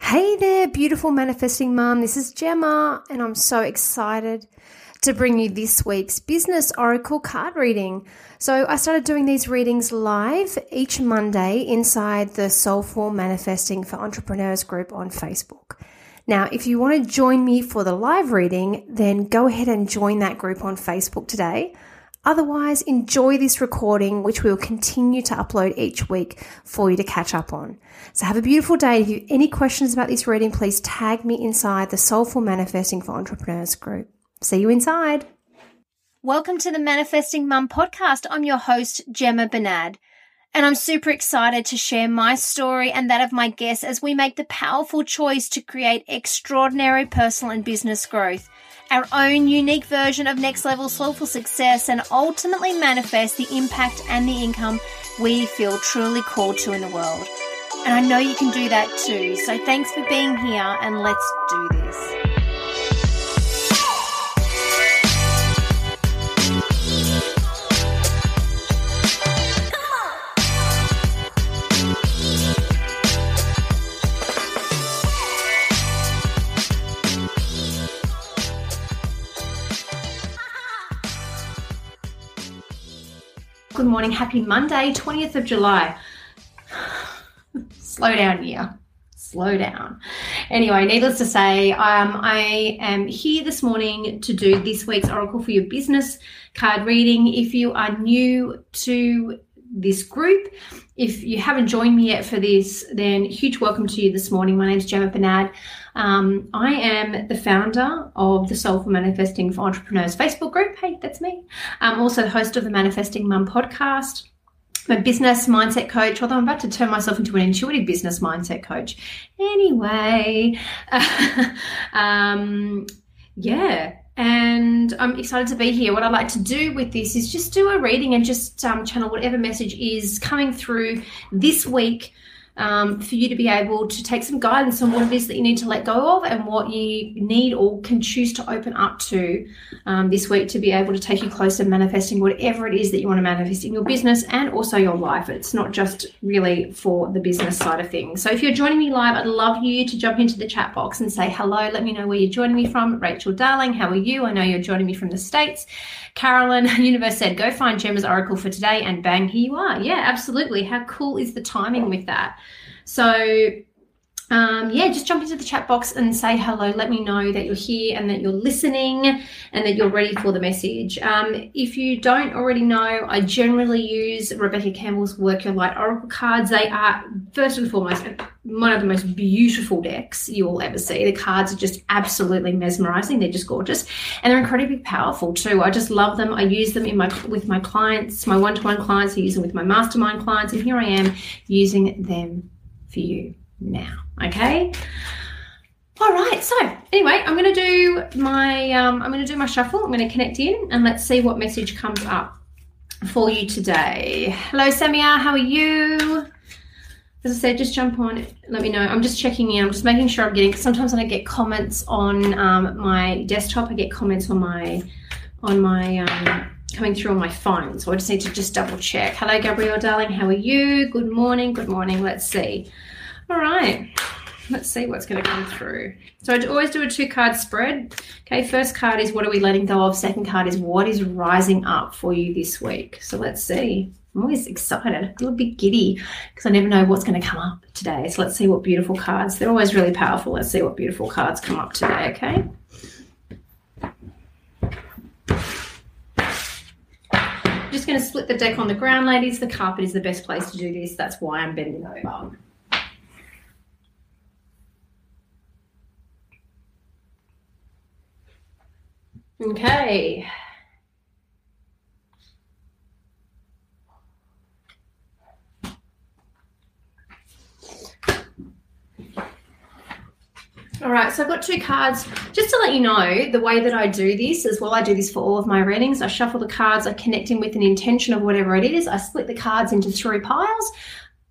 Hey there, beautiful manifesting mom. This is Gemma, and I'm so excited to bring you this week's Business Oracle card reading. So, I started doing these readings live each Monday inside the Soulful Manifesting for Entrepreneurs group on Facebook. Now, if you want to join me for the live reading, then go ahead and join that group on Facebook today. Otherwise, enjoy this recording, which we will continue to upload each week for you to catch up on. So have a beautiful day. If you have any questions about this reading, please tag me inside the Soulful Manifesting for Entrepreneurs group. See you inside. Welcome to the Manifesting Mum podcast. I'm your host, Gemma Bernard. And I'm super excited to share my story and that of my guests as we make the powerful choice to create extraordinary personal and business growth our own unique version of next level soulful success and ultimately manifest the impact and the income we feel truly called to in the world. And I know you can do that too. So thanks for being here and let's do this. Good morning. Happy Monday, 20th of July. Slow down here. Slow down. Anyway, needless to say, um, I am here this morning to do this week's Oracle for Your Business card reading. If you are new to this group. If you haven't joined me yet for this, then huge welcome to you this morning. My name is Gemma Bernard. Um, I am the founder of the Soulful Manifesting for Entrepreneurs Facebook group. Hey, that's me. I'm also the host of the Manifesting Mum podcast. A business mindset coach, although I'm about to turn myself into an intuitive business mindset coach. Anyway, um, yeah, and I'm excited to be here. What I'd like to do with this is just do a reading and just um, channel whatever message is coming through this week um, for you to be able to take some guidance on what it is that you need to let go of and what you need or can choose to open up to um, this week to be able to take you closer manifesting whatever it is that you want to manifest in your business and also your life. It's not just really for the business side of things. So if you're joining me live, I'd love you to jump into the chat box and say hello. Let me know where you're joining me from. Rachel Darling, how are you? I know you're joining me from the States. Carolyn, Universe said, go find Gemma's Oracle for today, and bang, here you are. Yeah, absolutely. How cool is the timing with that? So um, yeah, just jump into the chat box and say hello. Let me know that you're here and that you're listening and that you're ready for the message. Um, if you don't already know, I generally use Rebecca Campbell's Work Your Light Oracle cards. They are, first and foremost, one of the most beautiful decks you will ever see. The cards are just absolutely mesmerizing. They're just gorgeous and they're incredibly powerful too. I just love them. I use them in my with my clients, my one-to-one clients. I use them with my mastermind clients, and here I am using them for you now. Okay. All right. So anyway, I'm to do my um, I'm to do my shuffle. I'm to connect in and let's see what message comes up for you today. Hello, Samia. How are you? As I said, just jump on. Let me know. I'm just checking in. I'm just making sure I'm getting. Sometimes when I get comments on um, my desktop, I get comments on my on my um, coming through on my phone. So I just need to just double check. Hello, Gabrielle, darling. How are you? Good morning. Good morning. Let's see. All right, let's see what's going to come through. So I always do a two card spread. Okay, first card is what are we letting go of? Second card is what is rising up for you this week. So let's see. I'm always excited, a little bit giddy because I never know what's going to come up today. So let's see what beautiful cards. They're always really powerful. Let's see what beautiful cards come up today, okay? Just going to split the deck on the ground, ladies. The carpet is the best place to do this. That's why I'm bending over. Okay. All right, so I've got two cards. Just to let you know, the way that I do this is well, I do this for all of my readings. I shuffle the cards, I connect in with an intention of whatever it is. I split the cards into three piles,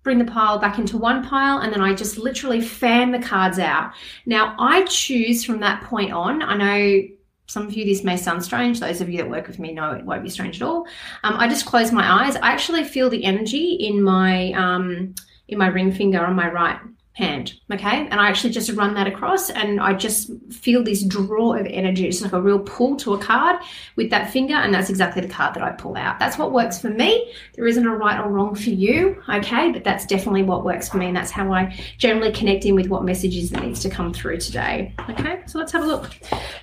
bring the pile back into one pile, and then I just literally fan the cards out. Now, I choose from that point on. I know some of you this may sound strange those of you that work with me know it won't be strange at all um, i just close my eyes i actually feel the energy in my um, in my ring finger on my right hand. Okay. And I actually just run that across and I just feel this draw of energy. It's like a real pull to a card with that finger. And that's exactly the card that I pull out. That's what works for me. There isn't a right or wrong for you. Okay. But that's definitely what works for me. And that's how I generally connect in with what messages that needs to come through today. Okay. So let's have a look.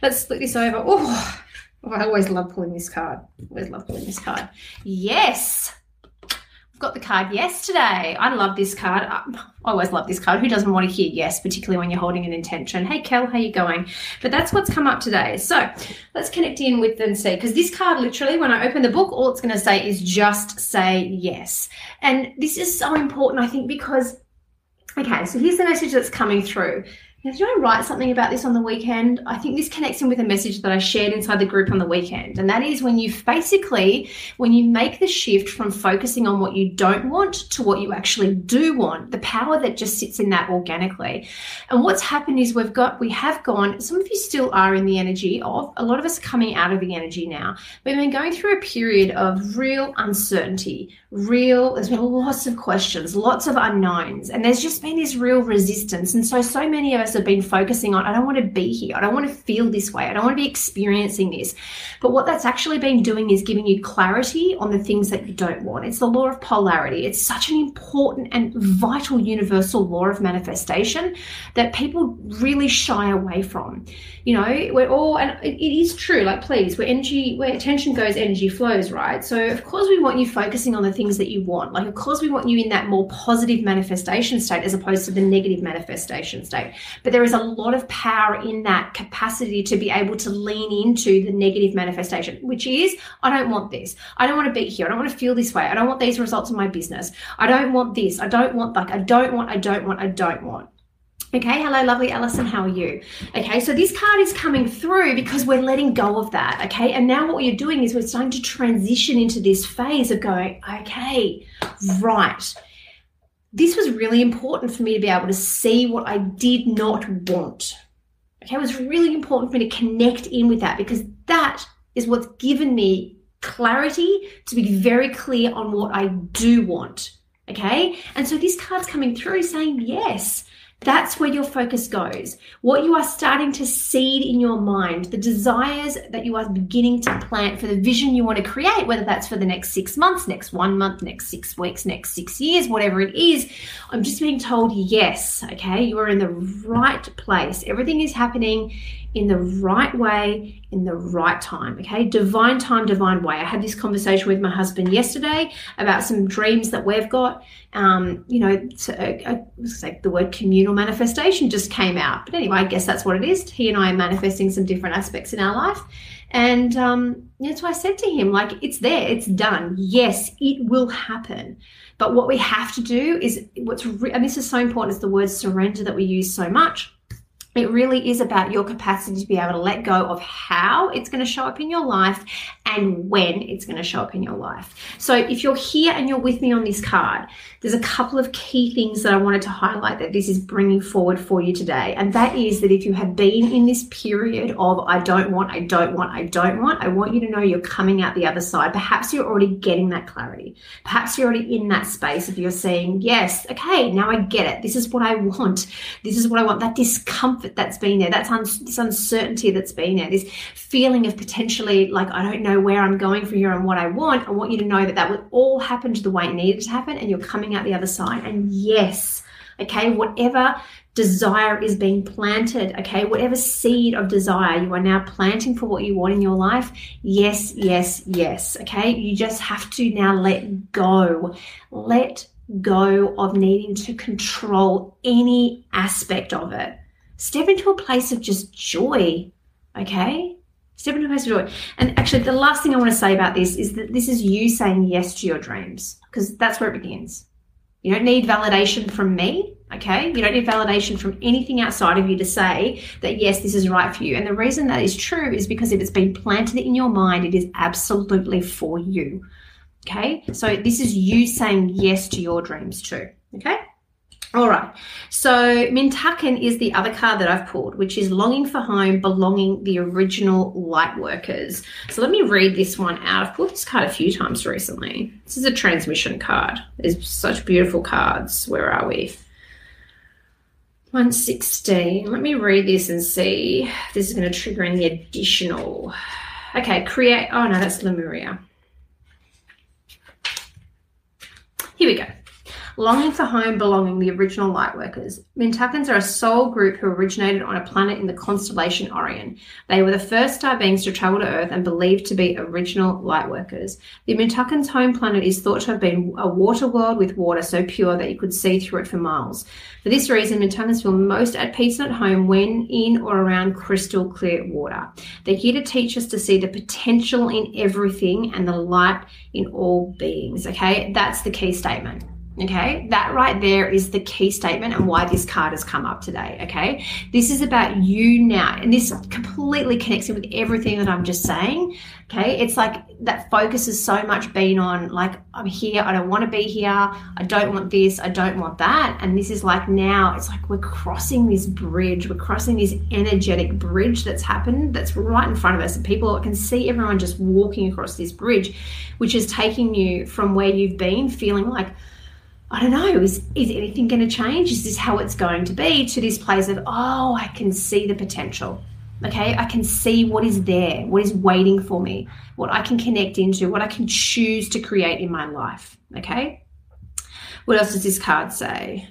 Let's split this over. Oh, I always love pulling this card. Always love pulling this card. Yes got the card yesterday. I love this card. I always love this card. Who doesn't want to hear yes, particularly when you're holding an intention? Hey, Kel, how you going? But that's what's come up today. So let's connect in with and see. Because this card, literally, when I open the book, all it's going to say is just say yes. And this is so important, I think, because, okay, so here's the message that's coming through. Did I write something about this on the weekend? I think this connects in with a message that I shared inside the group on the weekend. And that is when you basically, when you make the shift from focusing on what you don't want to what you actually do want, the power that just sits in that organically. And what's happened is we've got, we have gone, some of you still are in the energy of, a lot of us coming out of the energy now. We've been going through a period of real uncertainty, real, there's been lots of questions, lots of unknowns. And there's just been this real resistance. And so, so many of us have been focusing on, I don't want to be here. I don't want to feel this way. I don't want to be experiencing this. But what that's actually been doing is giving you clarity on the things that you don't want. It's the law of polarity. It's such an important and vital universal law of manifestation that people really shy away from. You know, we're all, and it is true, like, please, where energy, where attention goes, energy flows, right? So, of course, we want you focusing on the things that you want. Like, of course, we want you in that more positive manifestation state as opposed to the negative manifestation state. But there is a lot of power in that capacity to be able to lean into the negative manifestation, which is I don't want this. I don't want to be here. I don't want to feel this way. I don't want these results in my business. I don't want this. I don't want like I don't want, I don't want, I don't want. Okay, hello, lovely Alison. How are you? Okay, so this card is coming through because we're letting go of that. Okay, and now what we're doing is we're starting to transition into this phase of going, okay, right this was really important for me to be able to see what I did not want. Okay, it was really important for me to connect in with that because that is what's given me clarity to be very clear on what I do want. Okay, and so this card's coming through saying, yes, that's where your focus goes. What you are starting to seed in your mind, the desires that you are beginning to plant for the vision you want to create, whether that's for the next six months, next one month, next six weeks, next six years, whatever it is. I'm just being told, yes, okay, you are in the right place. Everything is happening in the right way, in the right time. Okay, divine time, divine way. I had this conversation with my husband yesterday about some dreams that we've got. Um, you know, it's like the word communal manifestation just came out. But anyway, I guess that's what it is. He and I are manifesting some different aspects in our life. And um, that's why I said to him, like, it's there, it's done. Yes, it will happen. But what we have to do is what's, re- and this is so important, is the word surrender that we use so much it really is about your capacity to be able to let go of how it's going to show up in your life and when it's going to show up in your life. So, if you're here and you're with me on this card, there's a couple of key things that I wanted to highlight that this is bringing forward for you today. And that is that if you have been in this period of I don't want, I don't want, I don't want, I want you to know you're coming out the other side. Perhaps you're already getting that clarity. Perhaps you're already in that space of you're saying, yes, okay, now I get it. This is what I want. This is what I want. That discomfort that's been there, that's un- this uncertainty that's been there, this feeling of potentially like, I don't know where I'm going from here and what I want. I want you to know that that will all happen to the way it needed to happen and you're coming out the other side. And yes, okay, whatever desire is being planted, okay, whatever seed of desire you are now planting for what you want in your life, yes, yes, yes, okay, you just have to now let go. Let go of needing to control any aspect of it. Step into a place of just joy, okay? Step into a place of joy. And actually, the last thing I want to say about this is that this is you saying yes to your dreams, because that's where it begins. You don't need validation from me. Okay. You don't need validation from anything outside of you to say that, yes, this is right for you. And the reason that is true is because if it's been planted in your mind, it is absolutely for you. Okay. So this is you saying yes to your dreams too. Okay. All right. So Mintakan is the other card that I've pulled, which is longing for home, belonging the original light workers. So let me read this one out. I've pulled this card a few times recently. This is a transmission card. There's such beautiful cards. Where are we? 116. Let me read this and see if this is going to trigger any additional. Okay, create. Oh no, that's Lemuria. Here we go. Longing for home, belonging, the original lightworkers. Mintakans are a soul group who originated on a planet in the constellation Orion. They were the first star beings to travel to Earth and believed to be original lightworkers. The Mintakans' home planet is thought to have been a water world with water so pure that you could see through it for miles. For this reason, Mintakans feel most at peace and at home when in or around crystal clear water. They're here to teach us to see the potential in everything and the light in all beings. Okay, that's the key statement. Okay, that right there is the key statement and why this card has come up today. Okay, this is about you now, and this completely connects in with everything that I'm just saying. Okay, it's like that focus has so much been on like, I'm here, I don't want to be here, I don't want this, I don't want that. And this is like now, it's like we're crossing this bridge, we're crossing this energetic bridge that's happened that's right in front of us, and people can see everyone just walking across this bridge, which is taking you from where you've been feeling like, I don't know, is, is anything going to change? Is this how it's going to be? To this place of, oh, I can see the potential. Okay, I can see what is there, what is waiting for me, what I can connect into, what I can choose to create in my life. Okay, what else does this card say?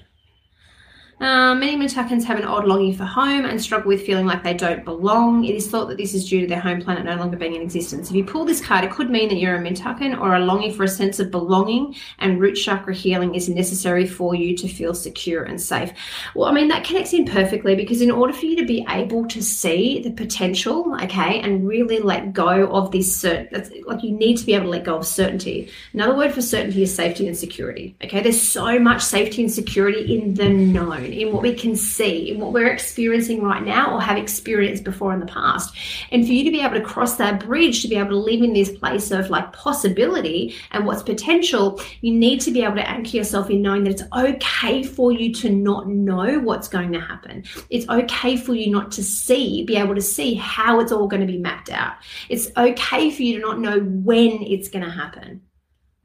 Um, many Mintakans have an odd longing for home and struggle with feeling like they don't belong. It is thought that this is due to their home planet no longer being in existence. If you pull this card, it could mean that you're a Mintakan or a longing for a sense of belonging and root chakra healing is necessary for you to feel secure and safe. Well, I mean, that connects in perfectly because in order for you to be able to see the potential, okay, and really let go of this certain, like you need to be able to let go of certainty. Another word for certainty is safety and security, okay? There's so much safety and security in the known in what we can see, in what we're experiencing right now or have experienced before in the past. And for you to be able to cross that bridge, to be able to live in this place of like possibility and what's potential, you need to be able to anchor yourself in knowing that it's okay for you to not know what's going to happen. It's okay for you not to see, be able to see how it's all going to be mapped out. It's okay for you to not know when it's going to happen.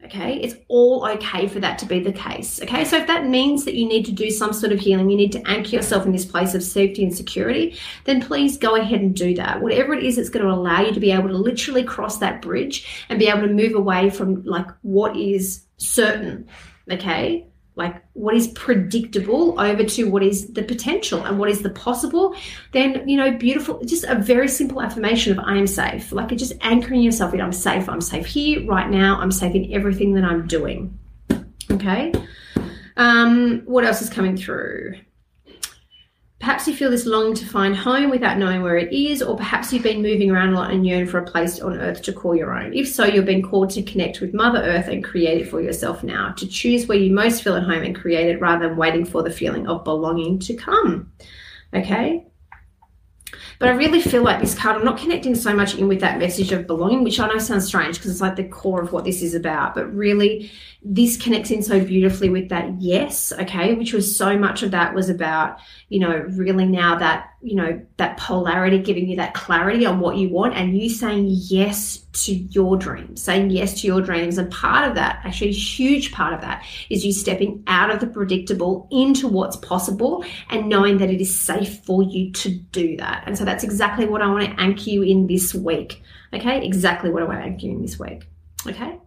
Okay, it's all okay for that to be the case. Okay, so if that means that you need to do some sort of healing, you need to anchor yourself in this place of safety and security, then please go ahead and do that. Whatever it is that's going to allow you to be able to literally cross that bridge and be able to move away from like what is certain. Okay, like what is predictable over to what is the potential and what is the possible then you know beautiful just a very simple affirmation of i am safe. Like just anchoring yourself in i'm safe. I'm safe here right now. I'm safe in everything that i'm doing. Okay? Um what else is coming through Perhaps you feel this longing to find home without knowing where it is, or perhaps you've been moving around a lot and yearn for a place on earth to call your own. If so, you've been called to connect with Mother Earth and create it for yourself now, to choose where you most feel at home and create it rather than waiting for the feeling of belonging to come. Okay? But I really feel like this card, I'm not connecting so much in with that message of belonging, which I know sounds strange because it's like the core of what this is about. But really, this connects in so beautifully with that yes, okay, which was so much of that was about, you know, really now that, you know, that polarity giving you that clarity on what you want and you saying yes to your dreams, saying yes to your dreams. And part of that, actually, huge part of that, is you stepping out of the predictable into what's possible and knowing that it is safe for you to do that. And so that's exactly what I want to anchor you in this week. Okay, exactly what I want to anchor you in this week. Okay.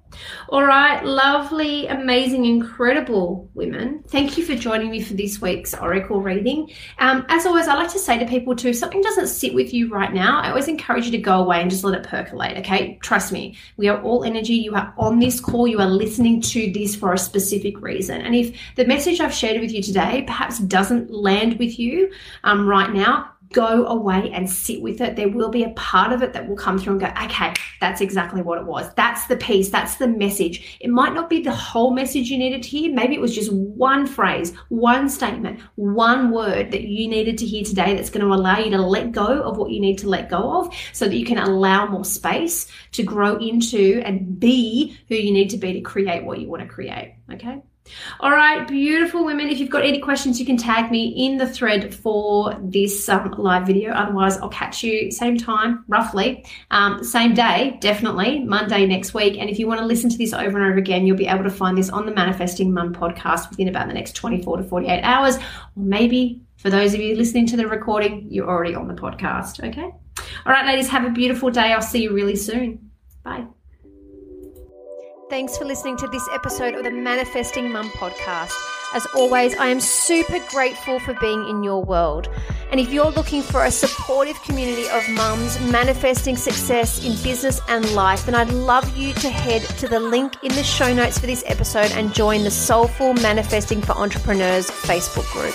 All right, lovely, amazing, incredible women. Thank you for joining me for this week's Oracle reading. Um, as always, I like to say to people too, if something doesn't sit with you right now, I always encourage you to go away and just let it percolate. Okay, trust me, we are all energy. You are on this call, you are listening to this for a specific reason. And if the message I've shared with you today perhaps doesn't land with you um, right now, go away and sit with it. There will be a part of it that will come through and go, okay, that's exactly what it was. That's the piece. That's the message. It might not be the whole message you needed to hear. Maybe it was just one phrase, one statement, one word that you needed to hear today that's going to allow you to let go of what you need to let go of so that you can allow more space to grow into and be who you need to be to create what you want to create. Okay. All right, beautiful women. If you've got any questions, you can tag me in the thread for this um, live video. Otherwise, I'll catch you same time, roughly, um, same day, definitely, Monday next week. And if you want to listen to this over and over again, you'll be able to find this on the Manifesting Mum podcast within about the next 24 to 48 hours, or maybe For those of you listening to the recording, you're already on the podcast. Okay. All right, ladies, have a beautiful day. I'll see you really soon. Bye. Thanks for listening to this episode of the Manifesting Mum podcast. As always, I am super grateful for being in your world. And if you're looking for a supportive community of mums manifesting success in business and life, then I'd love you to head to the link in the show notes for this episode and join the Soulful Manifesting for Entrepreneurs Facebook group.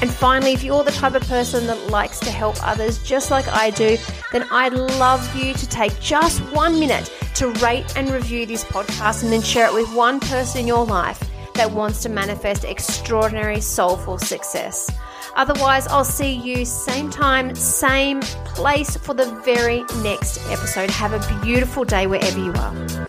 And finally, if you're the type of person that likes to help others just like I do, then I'd love you to take just one minute to rate and review this podcast and then share it with one person in your life that wants to manifest extraordinary soulful success. Otherwise, I'll see you same time, same place for the very next episode. Have a beautiful day wherever you are.